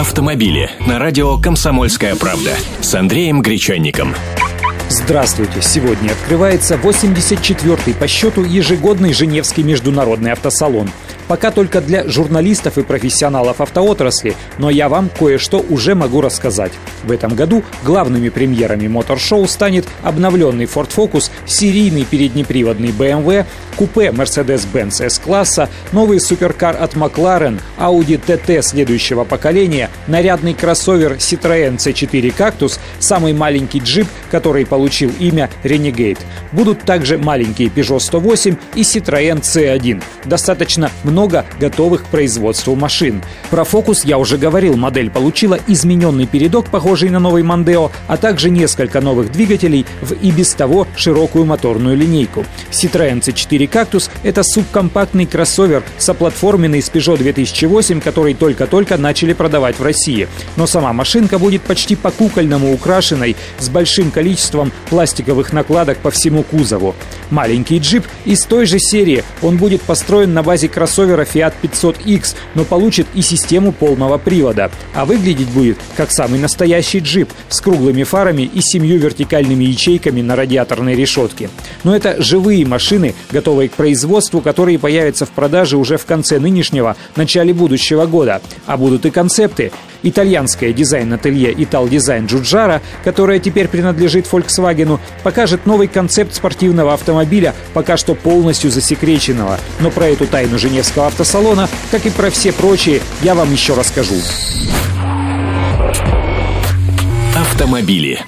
Автомобили на радио «Комсомольская правда» с Андреем Гречанником. Здравствуйте! Сегодня открывается 84-й по счету ежегодный Женевский международный автосалон – Пока только для журналистов и профессионалов автоотрасли, но я вам кое-что уже могу рассказать. В этом году главными премьерами мотор-шоу станет обновленный Ford Focus, серийный переднеприводный BMW, купе Mercedes-Benz S-класса, новый суперкар от McLaren, Audi TT следующего поколения, нарядный кроссовер Citroën C4 Cactus, самый маленький джип, который получил имя Renegade. Будут также маленькие Peugeot 108 и Citroën C1. Достаточно много много готовых к производству машин. Про Focus я уже говорил, модель получила измененный передок, похожий на новый Mondeo, а также несколько новых двигателей в и без того широкую моторную линейку. Citroёn C4 Cactus — это субкомпактный кроссовер соплатформенный с Peugeot 2008, который только-только начали продавать в России. Но сама машинка будет почти по-кукольному украшенной, с большим количеством пластиковых накладок по всему кузову. Маленький джип из той же серии, он будет построен на базе кроссовера кроссовера Fiat 500X, но получит и систему полного привода. А выглядеть будет как самый настоящий джип с круглыми фарами и семью вертикальными ячейками на радиаторной решетке. Но это живые машины, готовые к производству, которые появятся в продаже уже в конце нынешнего, начале будущего года. А будут и концепты. Итальянское дизайн-ателье Design Джуджара, которое теперь принадлежит Volkswagen, покажет новый концепт спортивного автомобиля, пока что полностью засекреченного. Но про эту тайну Женевского автосалона, как и про все прочие, я вам еще расскажу. Автомобили.